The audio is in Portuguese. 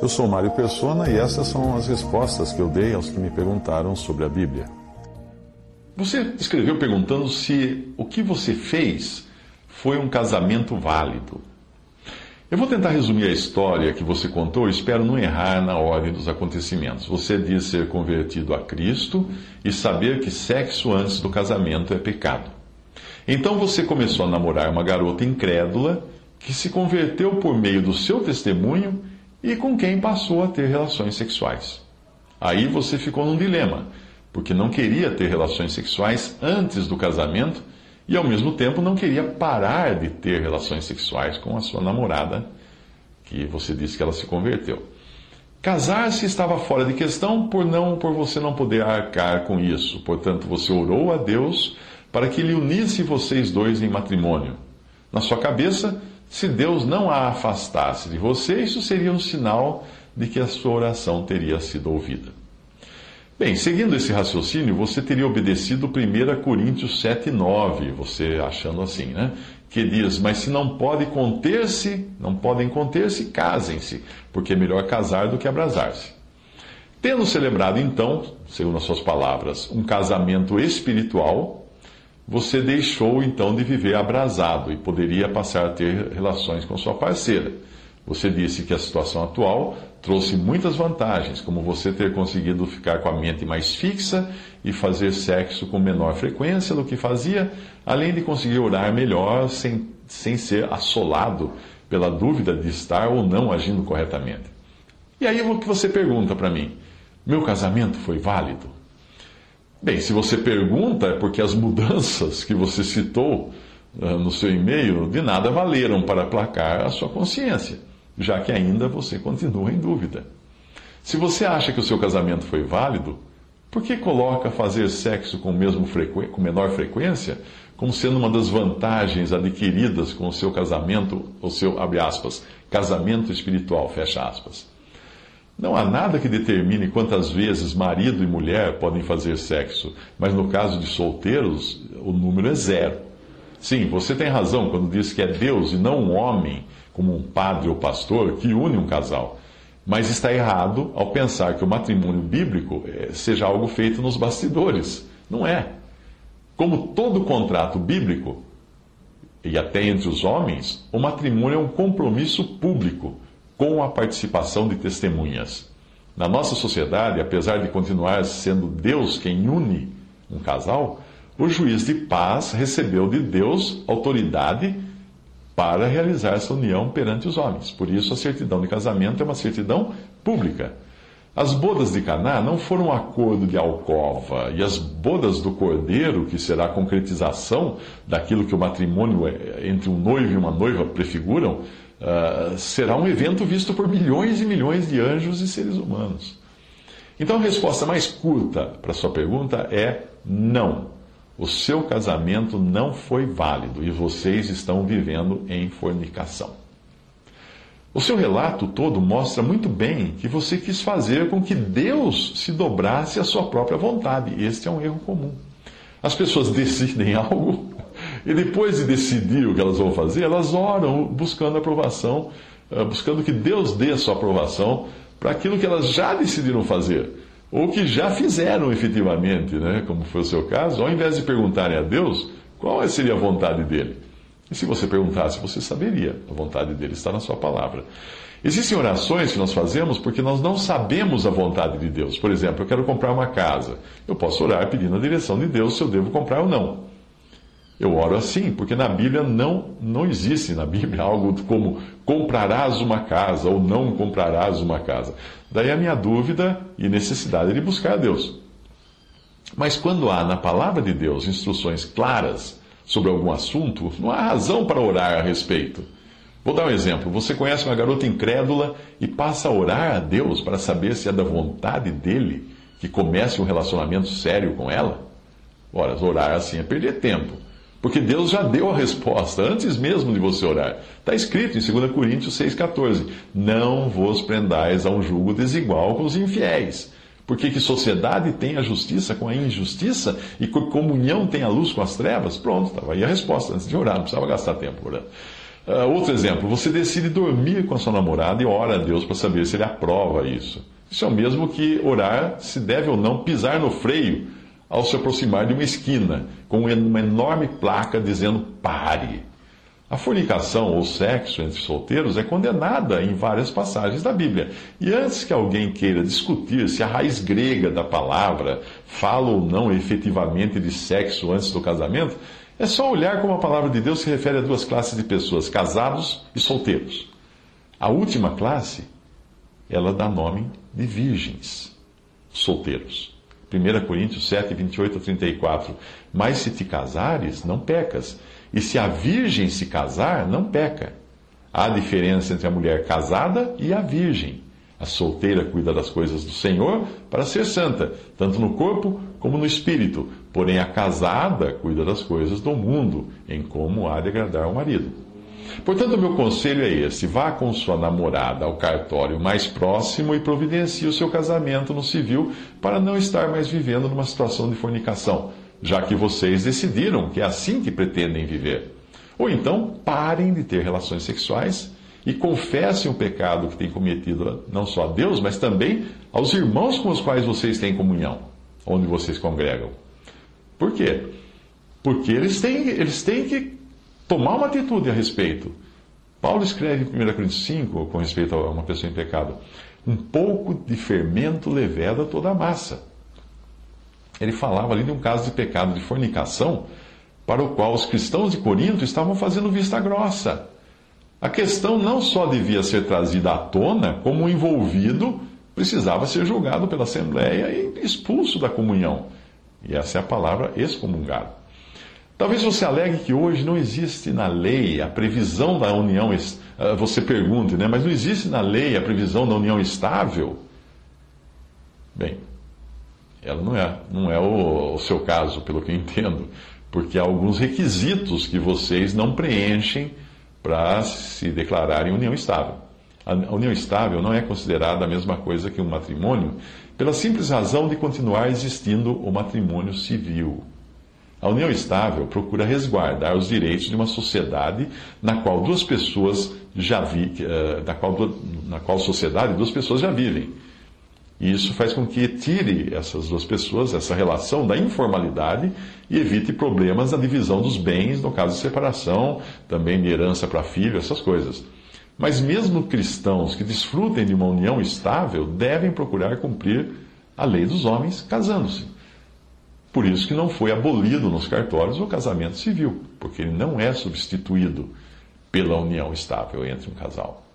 Eu sou Mário Persona e essas são as respostas que eu dei aos que me perguntaram sobre a Bíblia. Você escreveu perguntando se o que você fez foi um casamento válido. Eu vou tentar resumir a história que você contou espero não errar na ordem dos acontecimentos. Você diz ser convertido a Cristo e saber que sexo antes do casamento é pecado. Então você começou a namorar uma garota incrédula que se converteu por meio do seu testemunho e com quem passou a ter relações sexuais. Aí você ficou num dilema, porque não queria ter relações sexuais antes do casamento e ao mesmo tempo não queria parar de ter relações sexuais com a sua namorada, que você disse que ela se converteu. Casar-se estava fora de questão por não por você não poder arcar com isso. Portanto, você orou a Deus para que lhe unisse vocês dois em matrimônio. Na sua cabeça, se Deus não a afastasse de você, isso seria um sinal de que a sua oração teria sido ouvida. Bem, seguindo esse raciocínio, você teria obedecido 1 Coríntios 7,9, você achando assim, né? Que diz, mas se não pode conter-se, não podem conter-se, casem-se, porque é melhor casar do que abrasar-se. Tendo celebrado, então, segundo as suas palavras, um casamento espiritual, você deixou então de viver abrasado e poderia passar a ter relações com sua parceira. Você disse que a situação atual trouxe muitas vantagens, como você ter conseguido ficar com a mente mais fixa e fazer sexo com menor frequência do que fazia, além de conseguir orar melhor sem, sem ser assolado pela dúvida de estar ou não agindo corretamente. E aí o que você pergunta para mim? Meu casamento foi válido? Bem, se você pergunta, é porque as mudanças que você citou uh, no seu e-mail de nada valeram para aplacar a sua consciência, já que ainda você continua em dúvida. Se você acha que o seu casamento foi válido, por que coloca fazer sexo com, mesmo frequ... com menor frequência como sendo uma das vantagens adquiridas com o seu casamento, o seu, abre aspas, casamento espiritual, fecha aspas? Não há nada que determine quantas vezes marido e mulher podem fazer sexo, mas no caso de solteiros, o número é zero. Sim, você tem razão quando diz que é Deus e não um homem, como um padre ou pastor, que une um casal. Mas está errado ao pensar que o matrimônio bíblico eh, seja algo feito nos bastidores. Não é. Como todo contrato bíblico, e até entre os homens, o matrimônio é um compromisso público com a participação de testemunhas. Na nossa sociedade, apesar de continuar sendo Deus quem une um casal, o juiz de paz recebeu de Deus autoridade para realizar essa união perante os homens. Por isso, a certidão de casamento é uma certidão pública. As bodas de Caná não foram um acordo de alcova, e as bodas do cordeiro, que será a concretização daquilo que o matrimônio é, entre um noivo e uma noiva prefiguram, uh, será um evento visto por milhões e milhões de anjos e seres humanos. Então a resposta mais curta para sua pergunta é não. O seu casamento não foi válido e vocês estão vivendo em fornicação. O seu relato todo mostra muito bem que você quis fazer com que Deus se dobrasse à sua própria vontade. Este é um erro comum. As pessoas decidem algo e depois de decidir o que elas vão fazer, elas oram buscando aprovação, eh, buscando que Deus dê a sua aprovação para aquilo que elas já decidiram fazer, ou que já fizeram efetivamente, né? como foi o seu caso, ao invés de perguntarem a Deus qual seria a vontade dele. E se você perguntasse, você saberia, a vontade dele está na sua palavra. Existem orações que nós fazemos porque nós não sabemos a vontade de Deus. Por exemplo, eu quero comprar uma casa. Eu posso orar pedindo a direção de Deus se eu devo comprar ou não. Eu oro assim, porque na Bíblia não, não existe na Bíblia algo como comprarás uma casa ou não comprarás uma casa. Daí a minha dúvida e necessidade de buscar a Deus. Mas quando há na palavra de Deus instruções claras sobre algum assunto, não há razão para orar a respeito. Vou dar um exemplo. Você conhece uma garota incrédula e passa a orar a Deus para saber se é da vontade dele que comece um relacionamento sério com ela? Ora, orar assim é perder tempo. Porque Deus já deu a resposta antes mesmo de você orar. Está escrito em 2 Coríntios 6,14: Não vos prendais a um julgo desigual com os infiéis. Porque que sociedade tem a justiça com a injustiça e que comunhão tem a luz com as trevas? Pronto, estava aí a resposta antes de orar, não precisava gastar tempo orando. Uh, outro exemplo, você decide dormir com a sua namorada e ora a Deus para saber se ele aprova isso. Isso é o mesmo que orar se deve ou não pisar no freio ao se aproximar de uma esquina, com uma enorme placa dizendo pare. A fornicação ou sexo entre solteiros é condenada em várias passagens da Bíblia. E antes que alguém queira discutir se a raiz grega da palavra fala ou não efetivamente de sexo antes do casamento, é só olhar como a palavra de Deus se refere a duas classes de pessoas, casados e solteiros. A última classe, ela dá nome de virgens, solteiros. 1 Coríntios 7, 28 a 34. Mas se te casares, não pecas. E se a virgem se casar, não peca. Há diferença entre a mulher casada e a virgem. A solteira cuida das coisas do Senhor para ser santa, tanto no corpo como no espírito. Porém, a casada cuida das coisas do mundo, em como há de agradar o marido. Portanto, o meu conselho é esse: vá com sua namorada ao cartório mais próximo e providencie o seu casamento no civil para não estar mais vivendo numa situação de fornicação, já que vocês decidiram que é assim que pretendem viver. Ou então, parem de ter relações sexuais e confessem o pecado que têm cometido não só a Deus, mas também aos irmãos com os quais vocês têm comunhão, onde vocês congregam. Por quê? Porque eles têm, eles têm que tomar uma atitude a respeito. Paulo escreve em 1 Coríntios 5, com respeito a uma pessoa em pecado: um pouco de fermento leveda toda a massa. Ele falava ali de um caso de pecado de fornicação, para o qual os cristãos de Corinto estavam fazendo vista grossa. A questão não só devia ser trazida à tona, como o envolvido precisava ser julgado pela Assembleia e expulso da comunhão. E essa é a palavra excomungado. Talvez você alegue que hoje não existe na lei a previsão da união. Ah, você pergunte, né? Mas não existe na lei a previsão da união estável? Bem, ela não é, não é o, o seu caso, pelo que eu entendo, porque há alguns requisitos que vocês não preenchem para se declararem união estável. A união estável não é considerada a mesma coisa que um matrimônio, pela simples razão de continuar existindo o matrimônio civil. A união estável procura resguardar os direitos de uma sociedade na qual duas pessoas já vi, eh, na qual, na qual sociedade duas pessoas já vivem. E isso faz com que tire essas duas pessoas, essa relação da informalidade e evite problemas na divisão dos bens, no caso de separação, também de herança para filho, essas coisas. Mas mesmo cristãos que desfrutem de uma união estável devem procurar cumprir a lei dos homens casando-se. Por isso que não foi abolido nos cartórios o casamento civil, porque ele não é substituído pela união estável entre um casal.